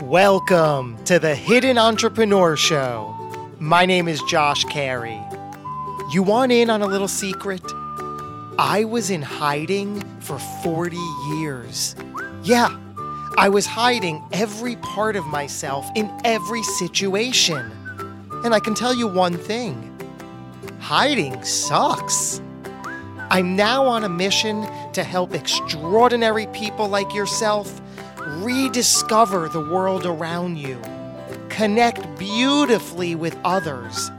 Welcome to the Hidden Entrepreneur Show. My name is Josh Carey. You want in on a little secret? I was in hiding for 40 years. Yeah, I was hiding every part of myself in every situation. And I can tell you one thing hiding sucks. I'm now on a mission to help extraordinary people like yourself rediscover the world around you, connect beautifully with others,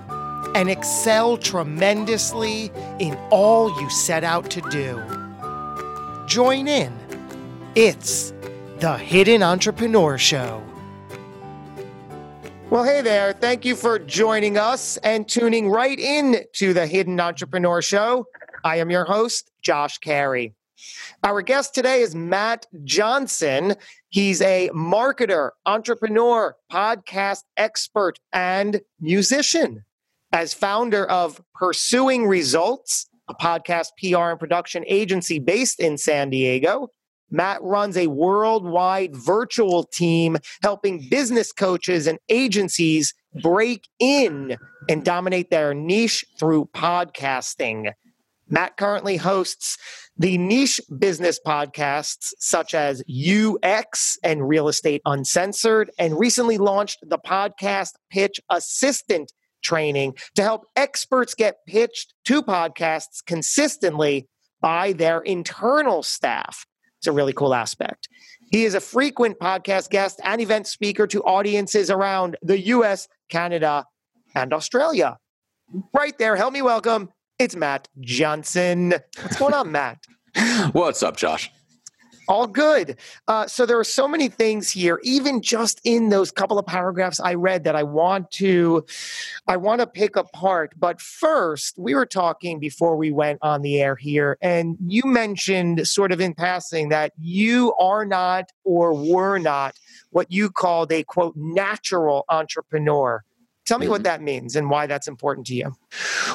and excel tremendously in all you set out to do. Join in. It's the Hidden Entrepreneur Show. Well, hey there. Thank you for joining us and tuning right in to the Hidden Entrepreneur Show. I am your host, Josh Carey. Our guest today is Matt Johnson. He's a marketer, entrepreneur, podcast expert, and musician. As founder of Pursuing Results, a podcast PR and production agency based in San Diego, Matt runs a worldwide virtual team helping business coaches and agencies break in and dominate their niche through podcasting. Matt currently hosts the niche business podcasts such as YouX and Real Estate Uncensored, and recently launched the podcast Pitch Assistant training to help experts get pitched to podcasts consistently by their internal staff. It's a really cool aspect. He is a frequent podcast guest and event speaker to audiences around the US, Canada, and Australia. Right there, help me welcome it's Matt Johnson. What's going on, Matt? What's up, Josh? All good. Uh, so there are so many things here, even just in those couple of paragraphs I read that I want to, I want to pick apart. But first, we were talking before we went on the air here, and you mentioned sort of in passing that you are not or were not what you called a quote natural entrepreneur. Tell me what mm-hmm. that means and why that's important to you.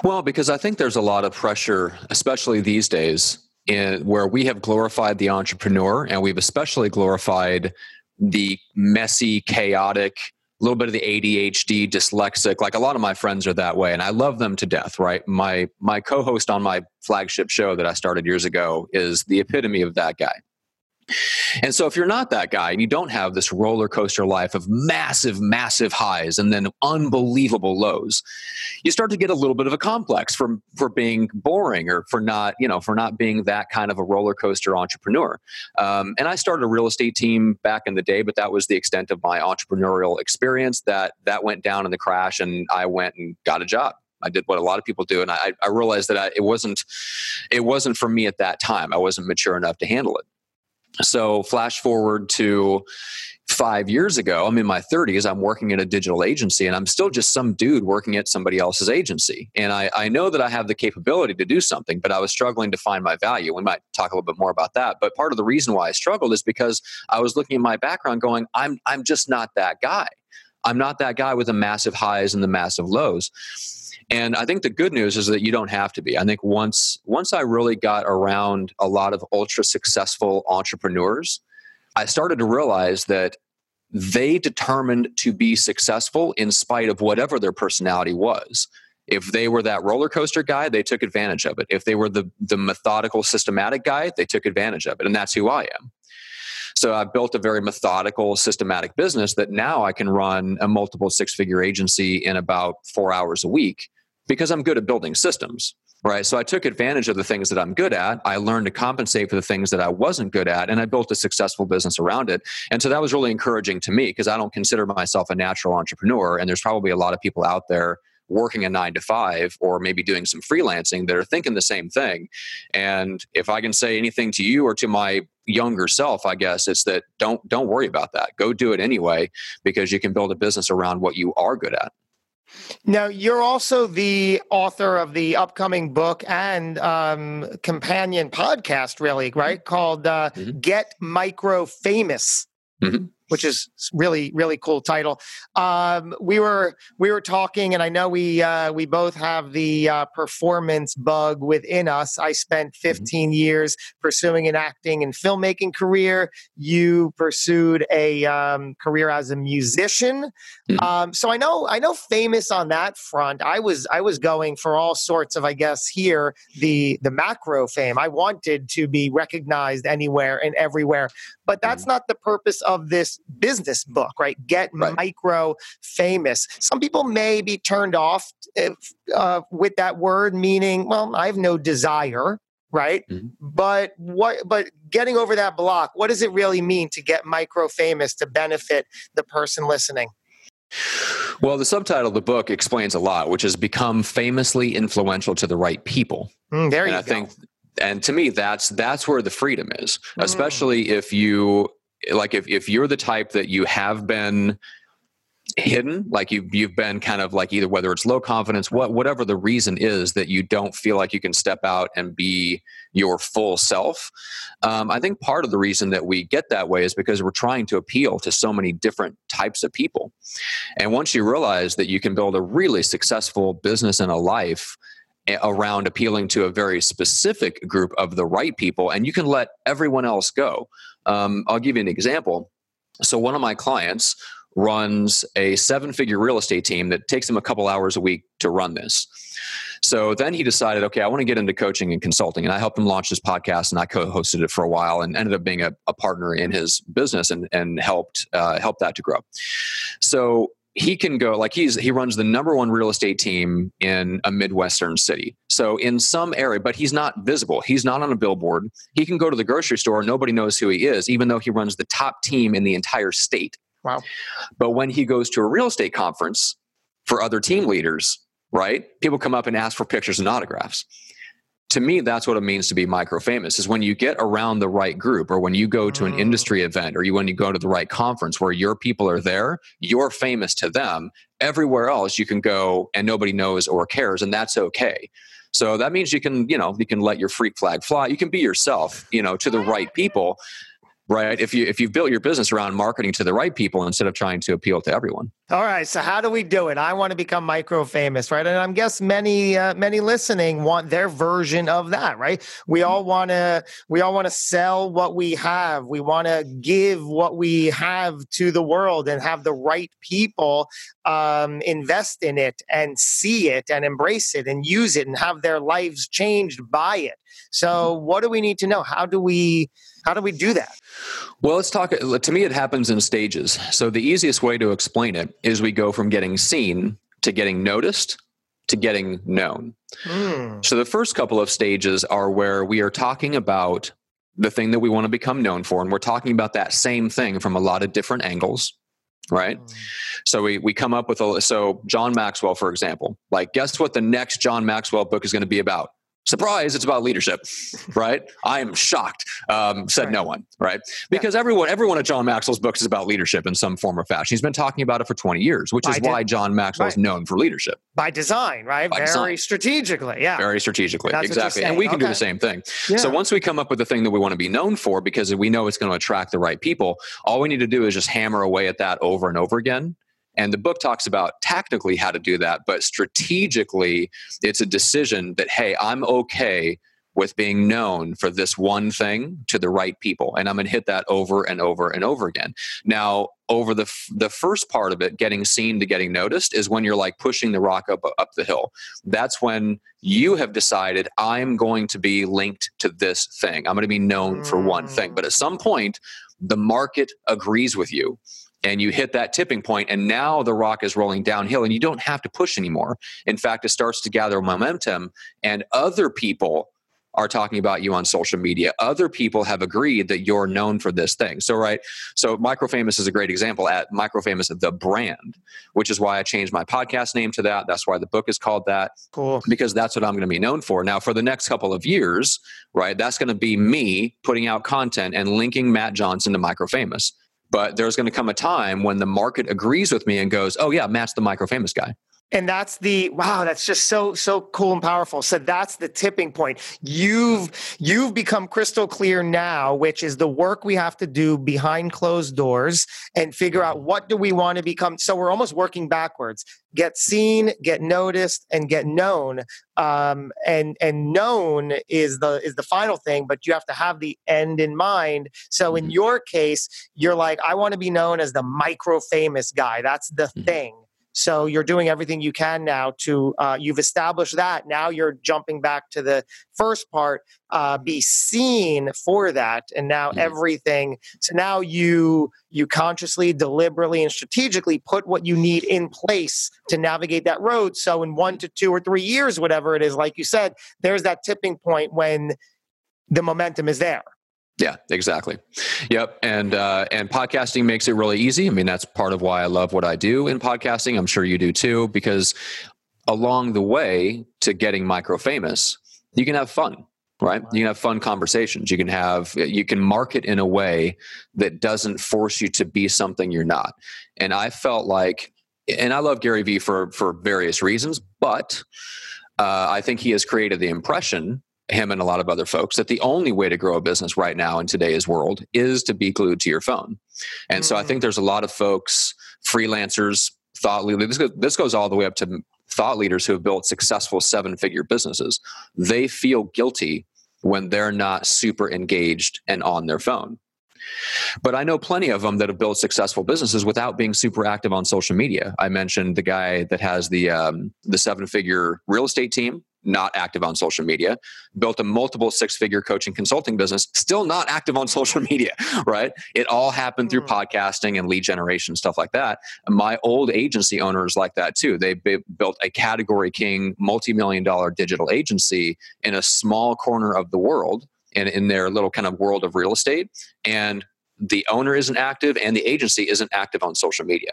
Well, because I think there's a lot of pressure, especially these days, in, where we have glorified the entrepreneur and we've especially glorified the messy, chaotic, a little bit of the ADHD, dyslexic. Like a lot of my friends are that way, and I love them to death. Right? My my co-host on my flagship show that I started years ago is the epitome of that guy. And so, if you're not that guy and you don't have this roller coaster life of massive, massive highs and then unbelievable lows, you start to get a little bit of a complex for for being boring or for not, you know, for not being that kind of a roller coaster entrepreneur. Um, and I started a real estate team back in the day, but that was the extent of my entrepreneurial experience. That that went down in the crash, and I went and got a job. I did what a lot of people do, and I, I realized that I, it wasn't it wasn't for me at that time. I wasn't mature enough to handle it. So, flash forward to five years ago, I'm in my 30s, I'm working at a digital agency, and I'm still just some dude working at somebody else's agency. And I, I know that I have the capability to do something, but I was struggling to find my value. We might talk a little bit more about that. But part of the reason why I struggled is because I was looking at my background going, I'm, I'm just not that guy. I'm not that guy with the massive highs and the massive lows. And I think the good news is that you don't have to be. I think once once I really got around a lot of ultra successful entrepreneurs, I started to realize that they determined to be successful in spite of whatever their personality was. If they were that roller coaster guy, they took advantage of it. If they were the the methodical, systematic guy, they took advantage of it. And that's who I am. So I've built a very methodical, systematic business that now I can run a multiple six figure agency in about four hours a week because I'm good at building systems, right? So I took advantage of the things that I'm good at. I learned to compensate for the things that I wasn't good at, and I built a successful business around it. And so that was really encouraging to me because I don't consider myself a natural entrepreneur. And there's probably a lot of people out there working a nine to five or maybe doing some freelancing that are thinking the same thing. And if I can say anything to you or to my younger self, I guess, it's that don't don't worry about that. Go do it anyway because you can build a business around what you are good at. Now, you're also the author of the upcoming book and um, companion podcast, really, right? Called uh, mm-hmm. Get Micro Famous. Mm-hmm which is really really cool title. Um, we were we were talking, and I know we uh, we both have the uh, performance bug within us. I spent mm-hmm. 15 mm-hmm. years pursuing an acting and filmmaking career. You pursued a um, career as a musician. Mm-hmm. Um, so I know I know famous on that front. I was I was going for all sorts of I guess here the the macro fame. I wanted to be recognized anywhere and everywhere, but that's mm-hmm. not the purpose of this business book, right? Get right. micro famous. Some people may be turned off if, uh, with that word, meaning, well, I have no desire, right? Mm-hmm. But what? But getting over that block, what does it really mean to get micro famous to benefit the person listening? Well, the subtitle of the book explains a lot, which is become famously influential to the right people. Mm, there and you I go. think and to me that's that's where the freedom is mm. especially if you like if, if you're the type that you have been hidden like you you've been kind of like either whether it's low confidence what whatever the reason is that you don't feel like you can step out and be your full self um, i think part of the reason that we get that way is because we're trying to appeal to so many different types of people. And once you realize that you can build a really successful business and a life around appealing to a very specific group of the right people and you can let everyone else go um, I'll give you an example. So, one of my clients runs a seven figure real estate team that takes him a couple hours a week to run this. So then he decided, okay, I want to get into coaching and consulting. And I helped him launch his podcast and I co hosted it for a while and ended up being a, a partner in his business and, and helped, uh, help that to grow. So he can go like he's he runs the number one real estate team in a midwestern city. So in some area but he's not visible. He's not on a billboard. He can go to the grocery store. Nobody knows who he is even though he runs the top team in the entire state. Wow. But when he goes to a real estate conference for other team leaders right people come up and ask for pictures and autographs to me that's what it means to be micro famous is when you get around the right group or when you go to an mm. industry event or you when you go to the right conference where your people are there you're famous to them. Everywhere else you can go and nobody knows or cares and that's okay. So that means you can you know you can let your freak flag fly. You can be yourself you know to the right people right? If you if you've built your business around marketing to the right people instead of trying to appeal to everyone all right so how do we do it i want to become micro famous right and i'm guess many uh, many listening want their version of that right we all want to we all want to sell what we have we want to give what we have to the world and have the right people um, invest in it and see it and embrace it and use it and have their lives changed by it so mm-hmm. what do we need to know how do we how do we do that? Well, let's talk. To me, it happens in stages. So, the easiest way to explain it is we go from getting seen to getting noticed to getting known. Mm. So, the first couple of stages are where we are talking about the thing that we want to become known for, and we're talking about that same thing from a lot of different angles right mm. so we we come up with a so john maxwell for example like guess what the next john maxwell book is going to be about surprise it's about leadership right i am shocked um, said right. no one right because yeah. everyone everyone of john maxwell's books is about leadership in some form or fashion he's been talking about it for 20 years which by is de- why john maxwell right. is known for leadership by design right by very design. strategically yeah very strategically That's exactly and we can okay. do the same thing yeah. so once we come up with the thing that we want to be known for because we know it's going to attract the right people all we need to do is just hammer away at that over and over again and the book talks about tactically how to do that, but strategically, it's a decision that, hey, I'm okay with being known for this one thing to the right people and i'm going to hit that over and over and over again. Now over the f- the first part of it getting seen to getting noticed is when you're like pushing the rock up up the hill. That's when you have decided i'm going to be linked to this thing. I'm going to be known for one thing. Mm. But at some point the market agrees with you and you hit that tipping point and now the rock is rolling downhill and you don't have to push anymore in fact it starts to gather momentum and other people are talking about you on social media. Other people have agreed that you're known for this thing. So, right. So, Microfamous is a great example at Microfamous, the brand, which is why I changed my podcast name to that. That's why the book is called that. Cool. Because that's what I'm going to be known for. Now, for the next couple of years, right, that's going to be me putting out content and linking Matt Johnson to Microfamous. But there's going to come a time when the market agrees with me and goes, oh, yeah, Matt's the micro famous guy and that's the wow that's just so so cool and powerful. So that's the tipping point. You've you've become crystal clear now which is the work we have to do behind closed doors and figure out what do we want to become. So we're almost working backwards. Get seen get noticed and get known. Um, and and known is the is the final thing but you have to have the end in mind. So in mm-hmm. your case you're like i want to be known as the micro famous guy. That's the mm-hmm. thing so you're doing everything you can now to, uh, you've established that. Now you're jumping back to the first part, uh, be seen for that. And now mm-hmm. everything. So now you, you consciously, deliberately, and strategically put what you need in place to navigate that road. So in one to two or three years, whatever it is, like you said, there's that tipping point when the momentum is there. Yeah, exactly. Yep, and uh, and podcasting makes it really easy. I mean, that's part of why I love what I do in podcasting. I'm sure you do too, because along the way to getting micro famous, you can have fun, right? You can have fun conversations. You can have you can market in a way that doesn't force you to be something you're not. And I felt like, and I love Gary Vee for for various reasons, but uh, I think he has created the impression him and a lot of other folks that the only way to grow a business right now in today's world is to be glued to your phone. And mm. so I think mm. there's a lot of folks, freelancers, thought leaders. This goes, this goes all the way up to thought leaders who have built successful seven figure businesses. They feel guilty when they're not super engaged and on their phone. But I know plenty of them that have built successful businesses without being super active on social media. I mentioned the guy that has the um, the seven figure real estate team not active on social media, built a multiple six figure coaching consulting business, still not active on social media, right? It all happened through mm. podcasting and lead generation, stuff like that. my old agency owners like that too. They built a category king, multi million dollar digital agency in a small corner of the world and in their little kind of world of real estate. And the owner isn't active and the agency isn't active on social media.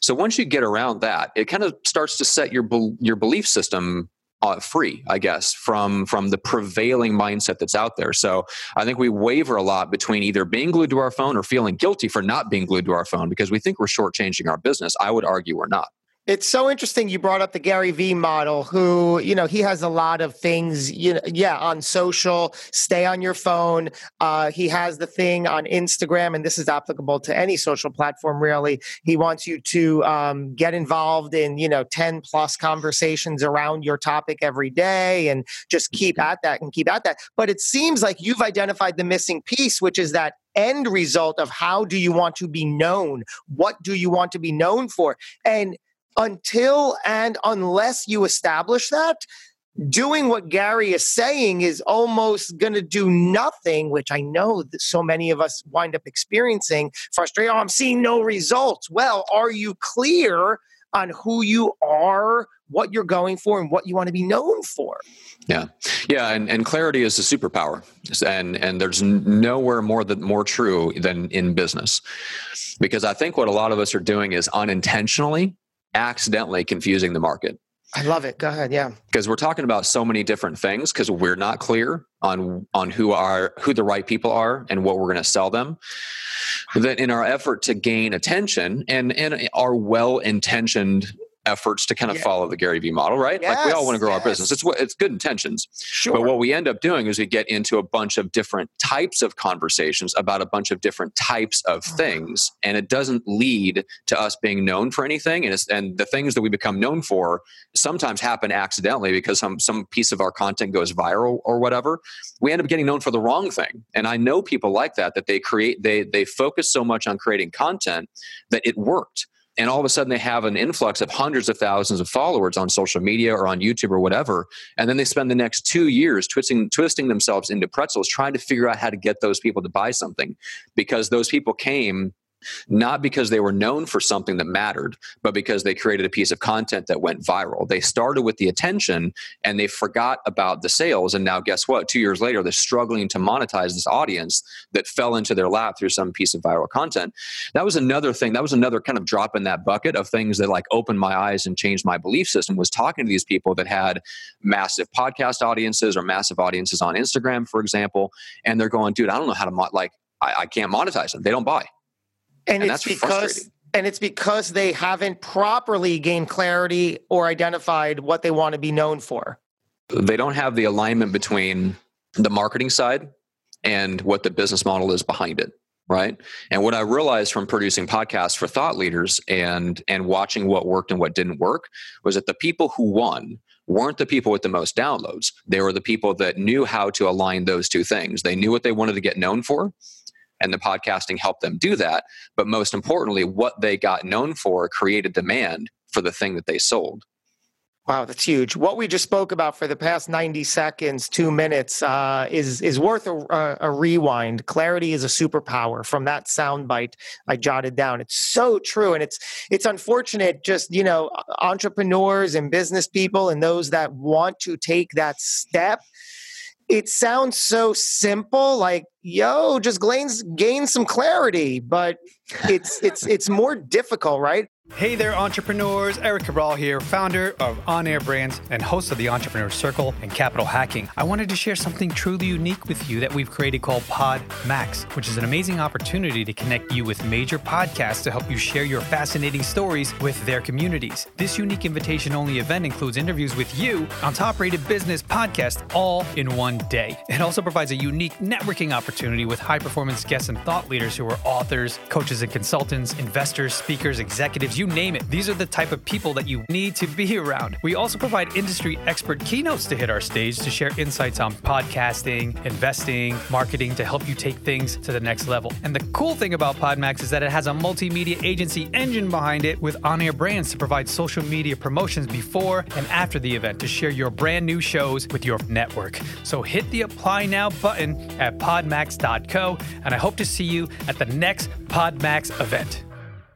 So once you get around that, it kind of starts to set your your belief system uh, free, I guess, from from the prevailing mindset that's out there. So I think we waver a lot between either being glued to our phone or feeling guilty for not being glued to our phone because we think we're shortchanging our business. I would argue we're not. It's so interesting you brought up the Gary Vee model, who, you know, he has a lot of things, you know, yeah, on social, stay on your phone. Uh, he has the thing on Instagram, and this is applicable to any social platform, really. He wants you to um, get involved in, you know, 10 plus conversations around your topic every day and just keep mm-hmm. at that and keep at that. But it seems like you've identified the missing piece, which is that end result of how do you want to be known? What do you want to be known for? And until and unless you establish that, doing what Gary is saying is almost going to do nothing, which I know that so many of us wind up experiencing frustration. Oh, I'm seeing no results. Well, are you clear on who you are, what you're going for, and what you want to be known for? Yeah, yeah, and, and clarity is a superpower, and and there's nowhere more that more true than in business, because I think what a lot of us are doing is unintentionally accidentally confusing the market. I love it. Go ahead. Yeah. Because we're talking about so many different things because we're not clear on on who are who the right people are and what we're going to sell them. That in our effort to gain attention and and our well intentioned efforts to kind of yeah. follow the Gary Vee model, right? Yes, like we all want to grow yes. our business. It's it's good intentions. Sure. But what we end up doing is we get into a bunch of different types of conversations about a bunch of different types of uh-huh. things, and it doesn't lead to us being known for anything. And and the things that we become known for sometimes happen accidentally because some some piece of our content goes viral or whatever. We end up getting known for the wrong thing. And I know people like that that they create they they focus so much on creating content that it worked and all of a sudden they have an influx of hundreds of thousands of followers on social media or on YouTube or whatever, and then they spend the next two years twisting twisting themselves into pretzels trying to figure out how to get those people to buy something, because those people came not because they were known for something that mattered, but because they created a piece of content that went viral. They started with the attention and they forgot about the sales. And now, guess what? Two years later, they're struggling to monetize this audience that fell into their lap through some piece of viral content. That was another thing. That was another kind of drop in that bucket of things that like opened my eyes and changed my belief system was talking to these people that had massive podcast audiences or massive audiences on Instagram, for example. And they're going, dude, I don't know how to, mo- like, I, I can't monetize them. They don't buy and, and it's because and it's because they haven't properly gained clarity or identified what they want to be known for. They don't have the alignment between the marketing side and what the business model is behind it right? And what i realized from producing podcasts for thought leaders and and watching what worked and what didn't work was that the people who won weren't the people with the most downloads. They were the people that knew how to align those two things. They knew what they wanted to get known for and the podcasting helped them do that. But most importantly, what they got known for created demand for the thing that they sold. Wow, that's huge. What we just spoke about for the past 90 seconds, two minutes, uh, is is worth a, a, rewind. Clarity is a superpower. From that soundbite I jotted down, it's so true, and it's it's unfortunate. Just you know, entrepreneurs and business people and those that want to take that step it sounds so simple like yo just gain, gain some clarity but it's it's it's more difficult right Hey there, entrepreneurs. Eric Cabral here, founder of On Air Brands and host of the Entrepreneur Circle and Capital Hacking. I wanted to share something truly unique with you that we've created called Pod Max, which is an amazing opportunity to connect you with major podcasts to help you share your fascinating stories with their communities. This unique invitation only event includes interviews with you on top rated business podcasts all in one day. It also provides a unique networking opportunity with high performance guests and thought leaders who are authors, coaches and consultants, investors, speakers, executives you name it. These are the type of people that you need to be around. We also provide industry expert keynotes to hit our stage to share insights on podcasting, investing, marketing to help you take things to the next level. And the cool thing about Podmax is that it has a multimedia agency engine behind it with on air brands to provide social media promotions before and after the event to share your brand new shows with your network. So hit the apply now button at podmax.co, and I hope to see you at the next Podmax event.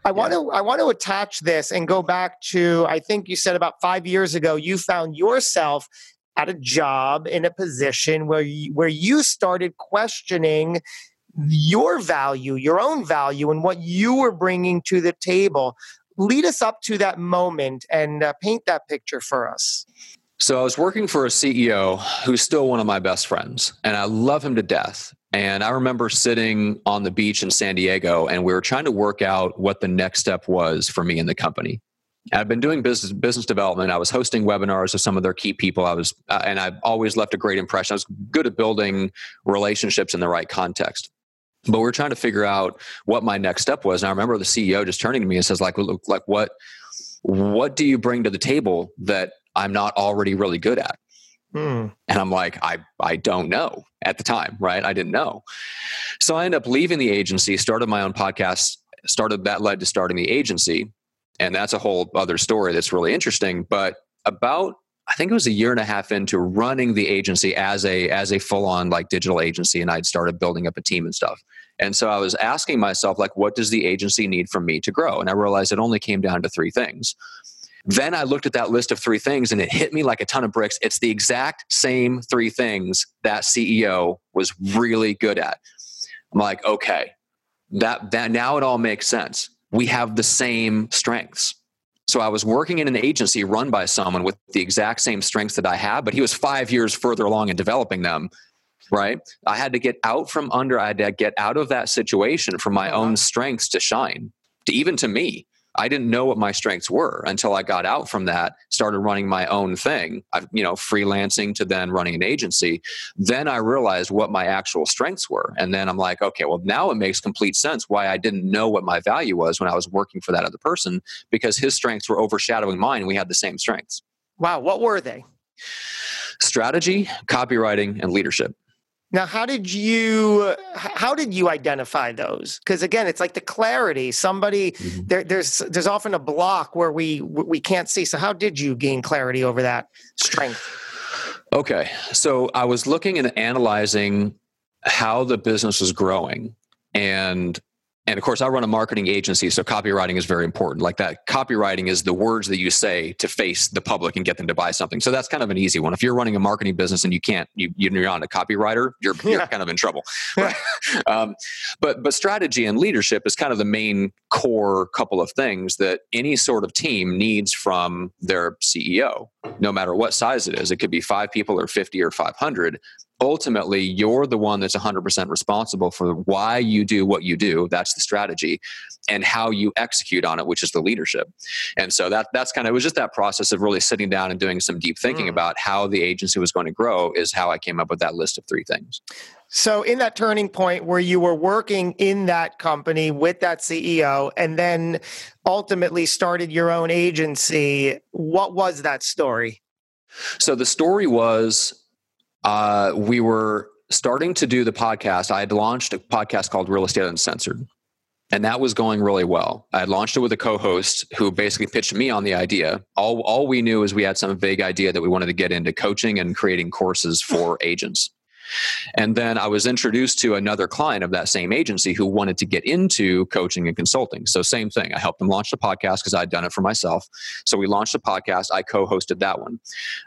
I want to I want to attach this and go back to I think you said about 5 years ago you found yourself at a job in a position where you, where you started questioning your value, your own value and what you were bringing to the table. Lead us up to that moment and uh, paint that picture for us. So I was working for a CEO who's still one of my best friends, and I love him to death. And I remember sitting on the beach in San Diego and we were trying to work out what the next step was for me in the company. I've been doing business business development. I was hosting webinars with some of their key people. I was, uh, and I've always left a great impression. I was good at building relationships in the right context. But we are trying to figure out what my next step was. And I remember the CEO just turning to me and says, "Like, look like what, what do you bring to the table that I'm not already really good at?" Hmm. And I'm like, I, I don't know at the time, right? I didn't know. So I ended up leaving the agency, started my own podcast, started that led to starting the agency. And that's a whole other story that's really interesting. But about I think it was a year and a half into running the agency as a as a full on like digital agency, and I'd started building up a team and stuff. And so I was asking myself, like, what does the agency need from me to grow? And I realized it only came down to three things. Then I looked at that list of three things and it hit me like a ton of bricks. It's the exact same three things that CEO was really good at. I'm like, okay, that, that now it all makes sense. We have the same strengths. So I was working in an agency run by someone with the exact same strengths that I have, but he was five years further along in developing them. Right. I had to get out from under, I had to get out of that situation for my oh, own strengths to shine, to even to me. I didn't know what my strengths were until I got out from that, started running my own thing, I, you know, freelancing to then running an agency. Then I realized what my actual strengths were. And then I'm like, okay, well, now it makes complete sense why I didn't know what my value was when I was working for that other person because his strengths were overshadowing mine we had the same strengths. Wow. What were they? Strategy, copywriting, and leadership. Now, how did you how did you identify those? Because again, it's like the clarity. Somebody mm-hmm. there, there's there's often a block where we we can't see. So, how did you gain clarity over that strength? Okay, so I was looking and analyzing how the business was growing, and and of course i run a marketing agency so copywriting is very important. Like that copywriting is the words that you say to face the public and get them to buy something. So that's kind of an easy one. If you're running a marketing business and you can't you, you're not a copywriter you're, you're yeah. kind of in trouble. Right? um, but but strategy and leadership is kind of the main core couple of things that any sort of team needs from their ceo no matter what size it is. It could be five people or 50 or 500 ultimately you're the one that's 100% responsible for why you do what you do. That's the strategy and how you execute on it which is the leadership. And so that that's kind of it was just that process of really sitting down and doing some deep thinking mm. about how the agency was going to grow is how i came up with that list of three things. So in that turning point where you were working in that company with that ceo and then ultimately started your own agency what was that story? So the story was uh, we were starting to do the podcast. I had launched a podcast called Real Estate Uncensored, and that was going really well. I had launched it with a co-host who basically pitched me on the idea. All all we knew is we had some vague idea that we wanted to get into coaching and creating courses for agents. And then I was introduced to another client of that same agency who wanted to get into coaching and consulting. So, same thing. I helped them launch the podcast because I'd done it for myself. So, we launched a podcast. I co hosted that one.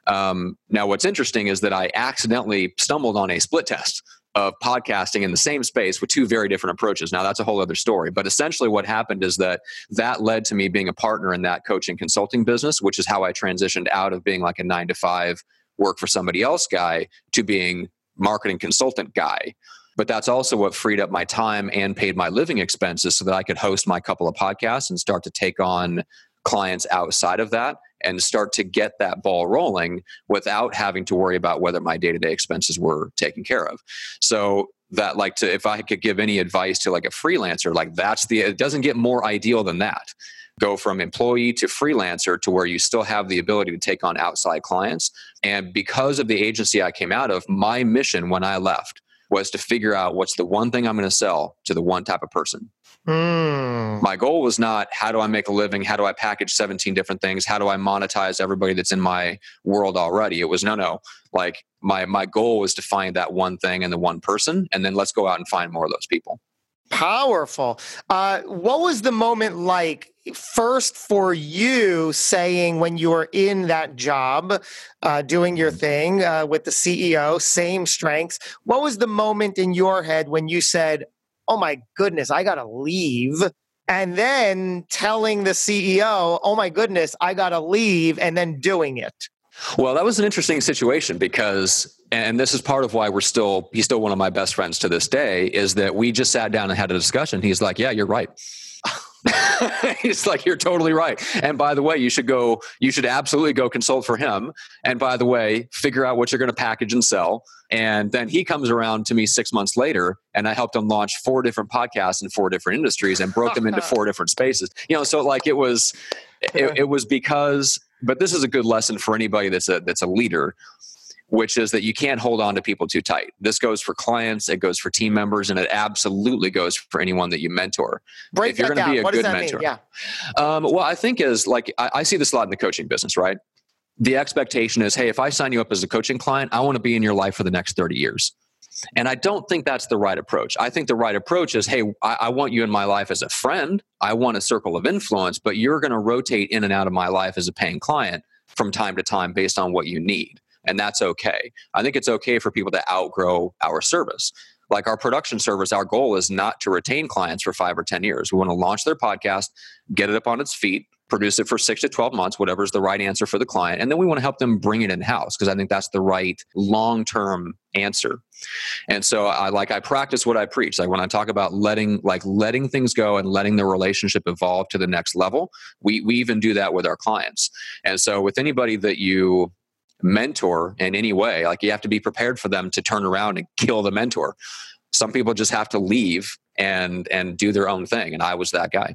Um, now, what's interesting is that I accidentally stumbled on a split test of podcasting in the same space with two very different approaches. Now that's a whole other story, but essentially what happened is that that led to me being a partner in that coaching consulting business, which is how I transitioned out of being like a 9 to 5 work for somebody else guy to being marketing consultant guy. But that's also what freed up my time and paid my living expenses so that I could host my couple of podcasts and start to take on clients outside of that and start to get that ball rolling without having to worry about whether my day-to-day expenses were taken care of. So that like to if I could give any advice to like a freelancer, like that's the it doesn't get more ideal than that go from employee to freelancer to where you still have the ability to take on outside clients. And because of the agency I came out of, my mission when I left was to figure out what's the one thing I'm going to sell to the one type of person. Mm. My goal was not how do I make a living? How do I package 17 different things? How do I monetize everybody that's in my world already? It was no, no. Like my my goal was to find that one thing and the one person, and then let's go out and find more of those people. Powerful. Uh, what was the moment like first for you saying when you were in that job, uh, doing your thing uh, with the CEO, same strengths? What was the moment in your head when you said, oh my goodness, I got to leave? And then telling the CEO, oh my goodness, I got to leave, and then doing it. Well, that was an interesting situation because, and this is part of why we're still, he's still one of my best friends to this day, is that we just sat down and had a discussion. He's like, Yeah, you're right. He's like, you're totally right. And by the way, you should go, you should absolutely go consult for him. And by the way, figure out what you're going to package and sell. And then he comes around to me six months later, and I helped him launch four different podcasts in four different industries and broke them into four different spaces. You know, so like it was, it, it was because but this is a good lesson for anybody that's a that's a leader which is that you can't hold on to people too tight. This goes for clients, it goes for team members, and it absolutely goes for anyone that you mentor. Break if you're going to be a what good mentor, yeah. Um, well, I think is like I, I see this a lot in the coaching business, right? The expectation is, hey, if I sign you up as a coaching client, I want to be in your life for the next 30 years. And I don't think that's the right approach. I think the right approach is hey, I, I want you in my life as a friend. I want a circle of influence, but you're going to rotate in and out of my life as a paying client from time to time based on what you need. And that's okay. I think it's okay for people to outgrow our service like our production service, our goal is not to retain clients for five or 10 years. We want to launch their podcast, get it up on its feet, produce it for six to 12 months, whatever is the right answer for the client. And then we want to help them bring it in house because I think that's the right long term answer. And so I like, I practice what I preach. Like when I talk about letting, like letting things go and letting the relationship evolve to the next level, we, we even do that with our clients. And so with anybody that you, mentor in any way like you have to be prepared for them to turn around and kill the mentor some people just have to leave and and do their own thing and i was that guy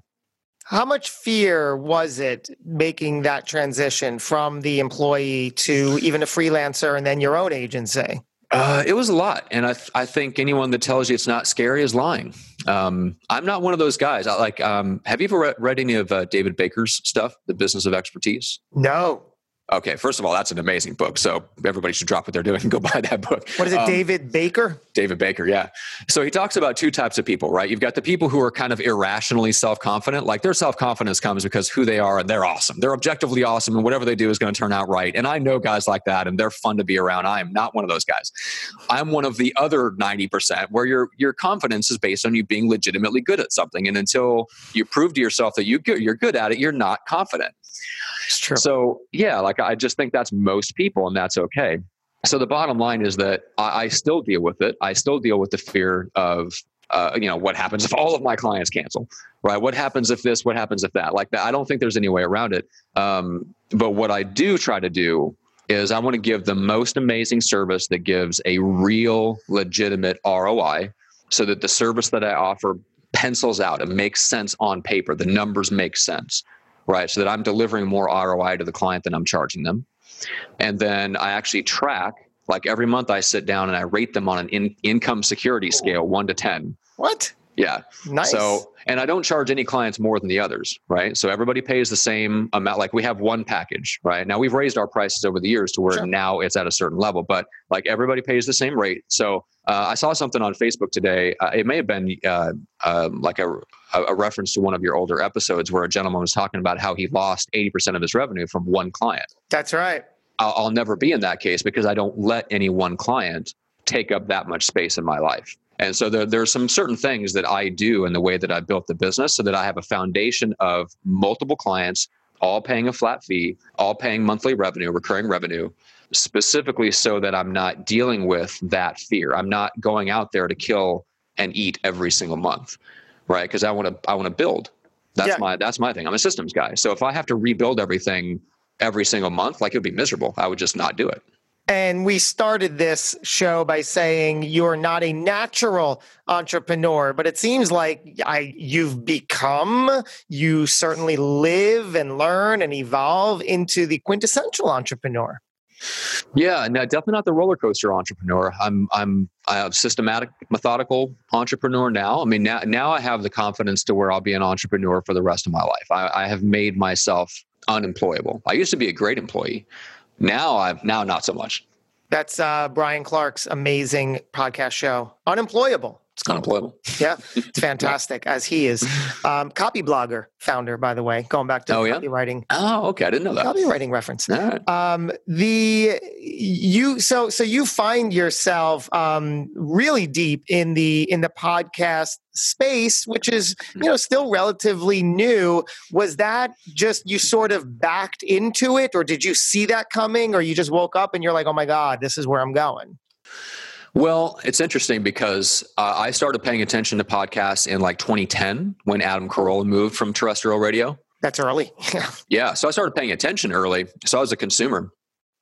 how much fear was it making that transition from the employee to even a freelancer and then your own agency? Uh, it was a lot, and I, th- I think anyone that tells you it's not scary is lying. Um, I'm not one of those guys. I like. Um, have you ever read, read any of uh, David Baker's stuff, The Business of Expertise? No. Okay, first of all, that's an amazing book. So everybody should drop what they're doing and go buy that book. What is it, um, David Baker? David Baker, yeah. So he talks about two types of people, right? You've got the people who are kind of irrationally self confident, like their self confidence comes because who they are and they're awesome. They're objectively awesome, and whatever they do is going to turn out right. And I know guys like that, and they're fun to be around. I am not one of those guys. I'm one of the other 90% where your your confidence is based on you being legitimately good at something. And until you prove to yourself that you, you're good at it, you're not confident. It's true. So yeah, like I just think that's most people, and that's okay. So the bottom line is that I, I still deal with it. I still deal with the fear of uh, you know what happens if all of my clients cancel right what happens if this what happens if that like that i don't think there's any way around it um, but what i do try to do is i want to give the most amazing service that gives a real legitimate roi so that the service that i offer pencils out and makes sense on paper the numbers make sense right? So that I'm delivering more ROI to the client than I'm charging them. And then I actually track, like every month I sit down and I rate them on an in, income security scale, one to 10. What? Yeah. Nice. So, and I don't charge any clients more than the others, right? So everybody pays the same amount. Like we have one package, right? Now we've raised our prices over the years to where sure. now it's at a certain level, but like everybody pays the same rate. So uh, I saw something on Facebook today. Uh, it may have been uh, um, like a, a reference to one of your older episodes where a gentleman was talking about how he lost 80% of his revenue from one client. That's right. I'll, I'll never be in that case because I don't let any one client take up that much space in my life. And so there, there are some certain things that I do in the way that I built the business so that I have a foundation of multiple clients, all paying a flat fee, all paying monthly revenue, recurring revenue, specifically so that I'm not dealing with that fear. I'm not going out there to kill and eat every single month, right? Because I want to I want to build. That's yeah. my that's my thing. I'm a systems guy. So if I have to rebuild everything every single month, like it would be miserable. I would just not do it. And we started this show by saying you're not a natural entrepreneur, but it seems like I, you've become, you certainly live and learn and evolve into the quintessential entrepreneur. Yeah, no, definitely not the roller coaster entrepreneur. I'm I'm a systematic, methodical entrepreneur now. I mean, now now I have the confidence to where I'll be an entrepreneur for the rest of my life. I, I have made myself unemployable. I used to be a great employee. Now I'm now not so much. That's uh, Brian Clark's amazing podcast show, Unemployable. It's kind of unemployable. Yeah, it's fantastic as he is. Um, Copyblogger founder, by the way, going back to oh, yeah? copywriting. Oh, okay, I didn't know that. Copywriting reference. Right. Um, the you so so you find yourself um, really deep in the in the podcast space, which is you know still relatively new. Was that just you sort of backed into it, or did you see that coming, or you just woke up and you're like, oh my god, this is where I'm going? Well, it's interesting because uh, I started paying attention to podcasts in like 2010 when Adam Carolla moved from terrestrial radio. That's early. yeah. So I started paying attention early. So I was a consumer,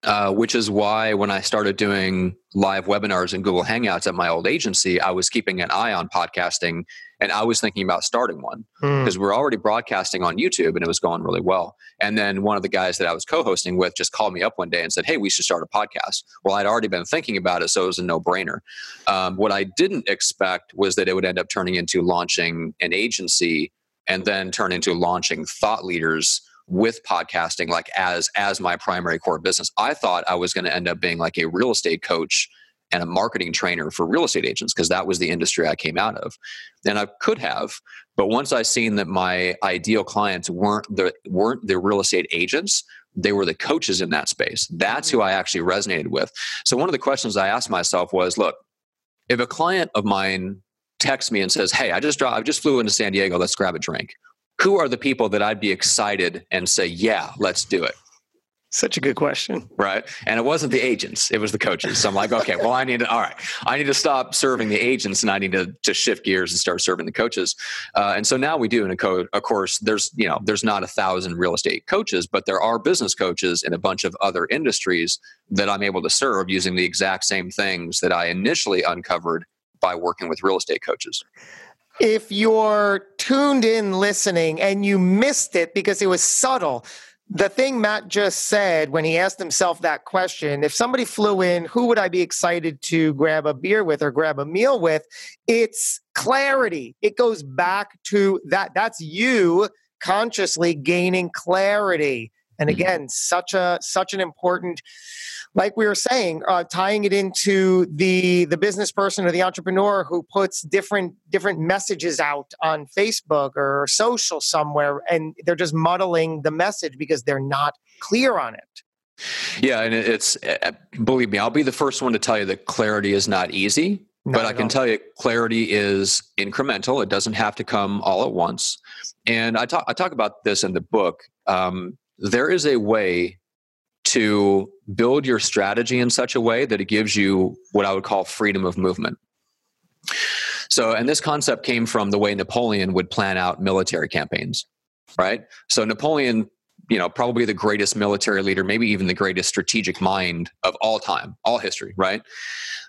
uh, which is why when I started doing live webinars and Google Hangouts at my old agency, I was keeping an eye on podcasting and I was thinking about starting one because mm. we're already broadcasting on YouTube and it was going really well. And then one of the guys that I was co-hosting with just called me up one day and said, "Hey, we should start a podcast." Well, I'd already been thinking about it, so it was a no-brainer. Um, what I didn't expect was that it would end up turning into launching an agency and then turn into launching thought leaders with podcasting like as as my primary core business. I thought I was going to end up being like a real estate coach and a marketing trainer for real estate agents because that was the industry I came out of. And I could have, but once I seen that my ideal clients weren't the weren't the real estate agents, they were the coaches in that space. That's who mm-hmm. I actually resonated with. So one of the questions I asked myself was, look, if a client of mine texts me and says, "Hey, I just I just flew into San Diego, let's grab a drink." Who are the people that I'd be excited and say, "Yeah, let's do it." Such a good question. Right. And it wasn't the agents, it was the coaches. So I'm like, okay, well, I need to, all right, I need to stop serving the agents and I need to, shift gears and start serving the coaches. Uh, and so now we do. And of course, there's, you know, there's not a thousand real estate coaches, but there are business coaches in a bunch of other industries that I'm able to serve using the exact same things that I initially uncovered by working with real estate coaches. If you're tuned in listening and you missed it because it was subtle, the thing Matt just said when he asked himself that question if somebody flew in, who would I be excited to grab a beer with or grab a meal with? It's clarity. It goes back to that. That's you consciously gaining clarity. And mm-hmm. again, such a such an important like we were saying, uh, tying it into the the business person or the entrepreneur who puts different different messages out on Facebook or social somewhere, and they're just muddling the message because they're not clear on it. Yeah, and it's eh, eh, believe me, I'll be the first one to tell you that clarity is not easy. Not but I can all. tell you, clarity is incremental. It doesn't have to come all at once. And I talk I talk about this in the book. Um, there is a way to build your strategy in such a way that it gives you what I would call freedom of movement. So, and this concept came from the way Napoleon would plan out military campaigns, right? So, Napoleon, you know, probably the greatest military leader, maybe even the greatest strategic mind of all time, all history, right?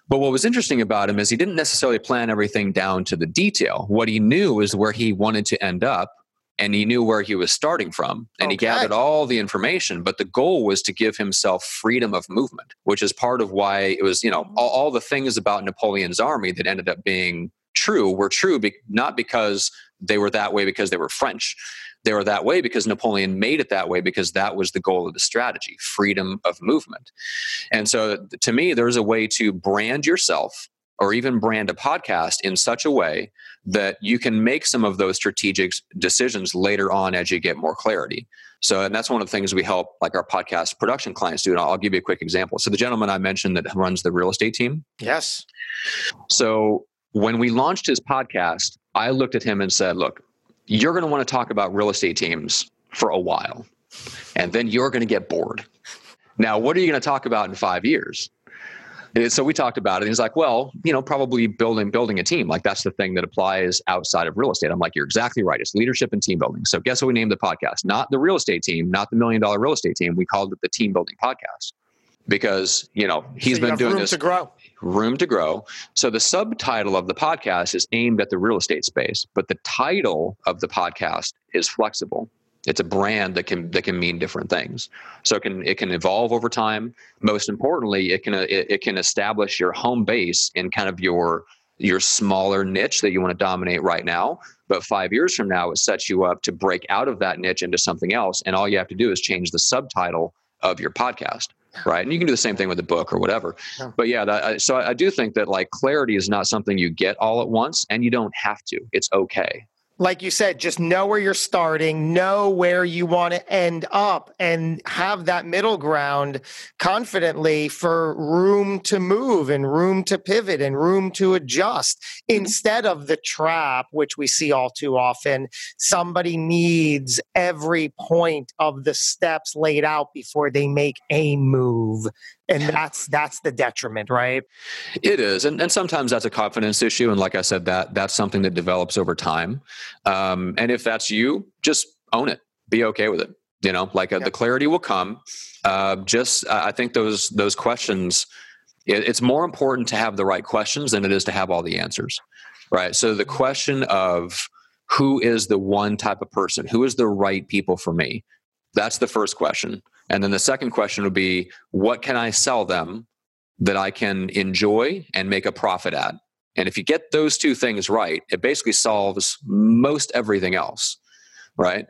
But what was interesting about him is he didn't necessarily plan everything down to the detail. What he knew is where he wanted to end up and he knew where he was starting from and okay. he gathered all the information but the goal was to give himself freedom of movement which is part of why it was you know mm-hmm. all, all the things about napoleon's army that ended up being true were true be, not because they were that way because they were french they were that way because napoleon made it that way because that was the goal of the strategy freedom of movement and so to me there's a way to brand yourself or even brand a podcast in such a way that you can make some of those strategic decisions later on as you get more clarity. So, and that's one of the things we help like our podcast production clients do. And I'll give you a quick example. So, the gentleman I mentioned that runs the real estate team. Yes. So, when we launched his podcast, I looked at him and said, Look, you're going to want to talk about real estate teams for a while, and then you're going to get bored. Now, what are you going to talk about in five years? So we talked about it. And he's like, well, you know, probably building building a team. Like that's the thing that applies outside of real estate. I'm like, you're exactly right. It's leadership and team building. So guess what we named the podcast? Not the real estate team, not the million dollar real estate team. We called it the team building podcast because you know he's so been doing room this to grow. Room to grow. So the subtitle of the podcast is aimed at the real estate space, but the title of the podcast is flexible it's a brand that can that can mean different things. So it can it can evolve over time. Most importantly it can it, it can establish your home base in kind of your your smaller niche that you want to dominate right now. But five years from now it sets you up to break out of that niche into something else and all you have to do is change the subtitle of your podcast right? And you can do the same thing with a book or whatever. Yeah. but yeah that, so I do think that like clarity is not something you get all at once and you don't have to. It's okay like you said, just know where you're starting, know where you want to end up, and have that middle ground confidently for room to move and room to pivot and room to adjust instead of the trap, which we see all too often. Somebody needs every point of the steps laid out before they make a move and that's that's the detriment right? It is and, and sometimes that's a confidence issue and like i said that that's something that develops over time. Um, and if that's you just own it. Be okay with it you know like uh, yeah. the clarity will come. Uh, just i think those those questions it, it's more important to have the right questions than it is to have all the answers right? So the question of who is the one type of person who is the right people for me? That's the first question and then the second question would be what can I sell them that I can enjoy and make a profit at? And if you get those two things right, it basically solves most everything else, right?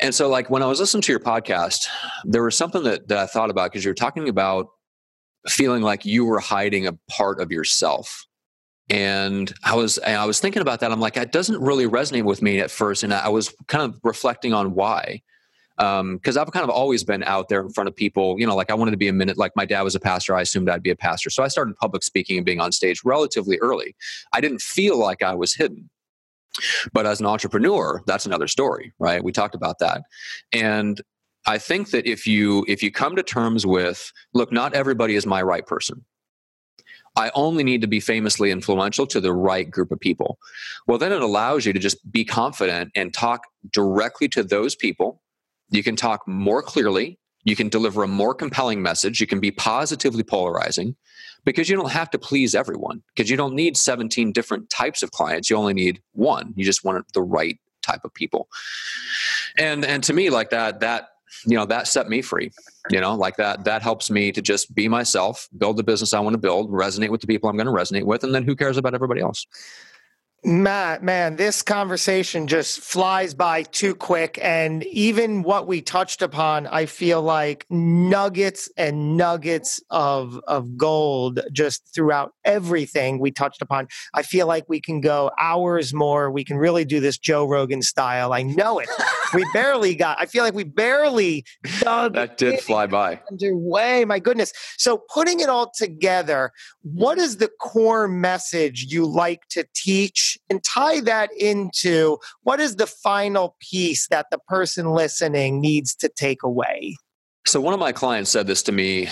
And so, like when I was listening to your podcast, there was something that, that I thought about because you were talking about feeling like you were hiding a part of yourself. And I was I was thinking about that. I'm like, that doesn't really resonate with me at first. And I was kind of reflecting on why because um, I've kind of always been out there in front of people. You know, like I wanted to be a minute. Like my dad was a pastor, I assumed I'd be a pastor. So I started public speaking and being on stage relatively early. I didn't feel like I was hidden. But as an entrepreneur, that's another story, right? We talked about that, and I think that if you if you come to terms with, look, not everybody is my right person. I only need to be famously influential to the right group of people. Well, then it allows you to just be confident and talk directly to those people you can talk more clearly. You can deliver a more compelling message. You can be positively polarizing because you don't have to please everyone because you don't need 17 different types of clients. You only need one. You just want the right type of people. And and to me like that that you know that set me free you know like that that helps me to just be myself build the business i want to build resonate with the people i'm going to resonate with and then who cares about everybody else Matt, man, this conversation just flies by too quick. And even what we touched upon, I feel like nuggets and nuggets of, of gold just throughout everything we touched upon. I feel like we can go hours more. We can really do this Joe Rogan style. I know it. we barely got, I feel like we barely dug that did fly by underway. My goodness. So putting it all together, what is the core message you like to teach? And tie that into what is the final piece that the person listening needs to take away? So, one of my clients said this to me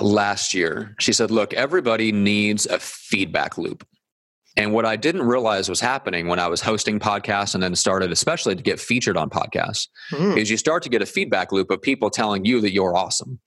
last year. She said, Look, everybody needs a feedback loop. And what I didn't realize was happening when I was hosting podcasts and then started, especially to get featured on podcasts, mm. is you start to get a feedback loop of people telling you that you're awesome.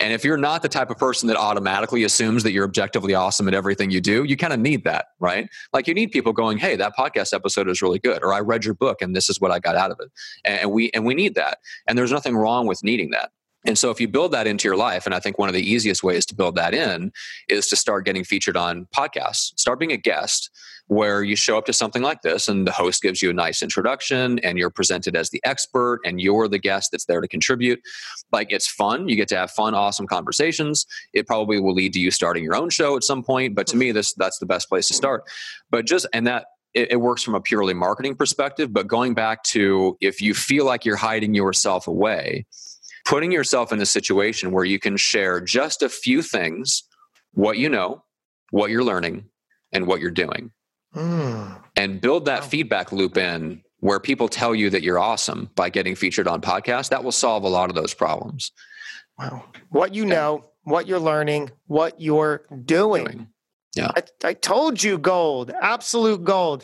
And if you're not the type of person that automatically assumes that you're objectively awesome at everything you do, you kind of need that, right? Like you need people going, "Hey, that podcast episode is really good," or "I read your book and this is what I got out of it." And we and we need that. And there's nothing wrong with needing that. And so if you build that into your life, and I think one of the easiest ways to build that in is to start getting featured on podcasts, start being a guest where you show up to something like this and the host gives you a nice introduction and you're presented as the expert and you're the guest that's there to contribute. Like it's fun. You get to have fun, awesome conversations. It probably will lead to you starting your own show at some point. But to me, this that's the best place to start. But just and that it, works from a purely marketing perspective. But going back to if you feel like you're hiding yourself away, putting yourself in a situation where you can share just a few things what you know, what you're learning, and what you're doing. Mm. And build that wow. feedback loop in where people tell you that you're awesome by getting featured on podcasts. That will solve a lot of those problems. Wow. What you know, what you're learning, what you're doing. doing. Yeah. I, I, told you gold, absolute gold.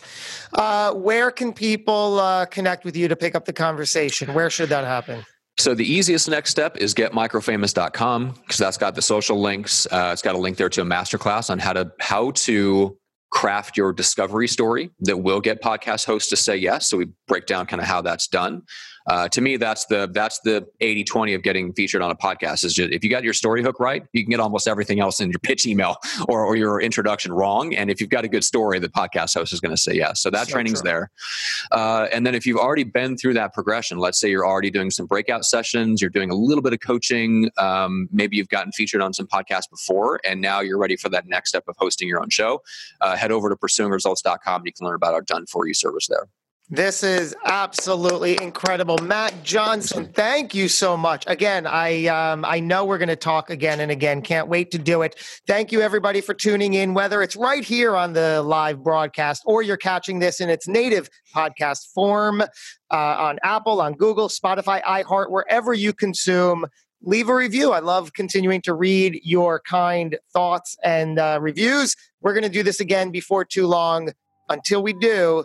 Uh, where can people uh, connect with you to pick up the conversation? Where should that happen? So the easiest next step is getmicrofamous.com because that's got the social links. Uh, it's got a link there to a masterclass on how to how to craft your discovery story that will get podcast hosts to say yes. So we break down kind of how that's done uh, to me that's the that's the 80 20 of getting featured on a podcast is just if you got your story hook right you can get almost everything else in your pitch email or, or your introduction wrong. And if you've got a good story the podcast host is going to say yes. So that so training's true. there. Uh, and then if you've already been through that progression let's say you're already doing some breakout sessions you're doing a little bit of coaching um, maybe you've gotten featured on some podcasts before and now you're ready for that next step of hosting your own show uh, head over to pursuingresults.com you can learn about our done for you service there this is absolutely incredible, Matt Johnson. Thank you so much. Again, I um, I know we're going to talk again and again. Can't wait to do it. Thank you, everybody, for tuning in. Whether it's right here on the live broadcast or you're catching this in its native podcast form uh, on Apple, on Google, Spotify, iHeart, wherever you consume leave a review. I love continuing to read your kind thoughts and uh, reviews. We're going to do this again before too long. Until we do,